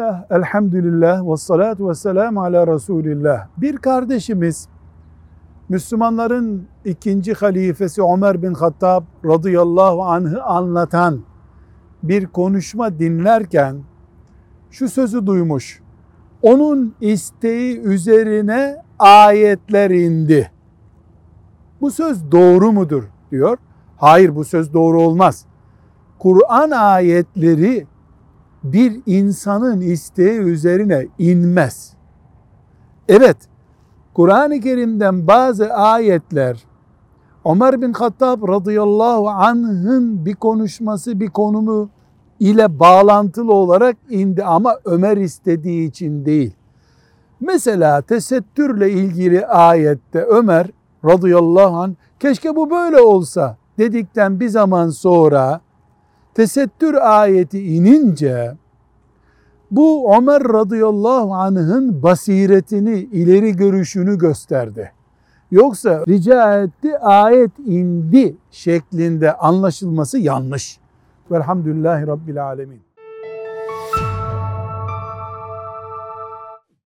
Bismillah, elhamdülillah ve salatu ve selamu ala Resulillah. Bir kardeşimiz Müslümanların ikinci halifesi Ömer bin Hattab radıyallahu anh'ı anlatan bir konuşma dinlerken şu sözü duymuş. Onun isteği üzerine ayetler indi. Bu söz doğru mudur diyor. Hayır bu söz doğru olmaz. Kur'an ayetleri bir insanın isteği üzerine inmez. Evet, Kur'an-ı Kerim'den bazı ayetler Ömer bin Hattab radıyallahu anh'ın bir konuşması, bir konumu ile bağlantılı olarak indi ama Ömer istediği için değil. Mesela tesettürle ilgili ayette Ömer radıyallahu anh keşke bu böyle olsa dedikten bir zaman sonra tesettür ayeti inince bu Ömer radıyallahu anh'ın basiretini, ileri görüşünü gösterdi. Yoksa rica etti, ayet indi şeklinde anlaşılması yanlış. Velhamdülillahi Rabbil Alemin.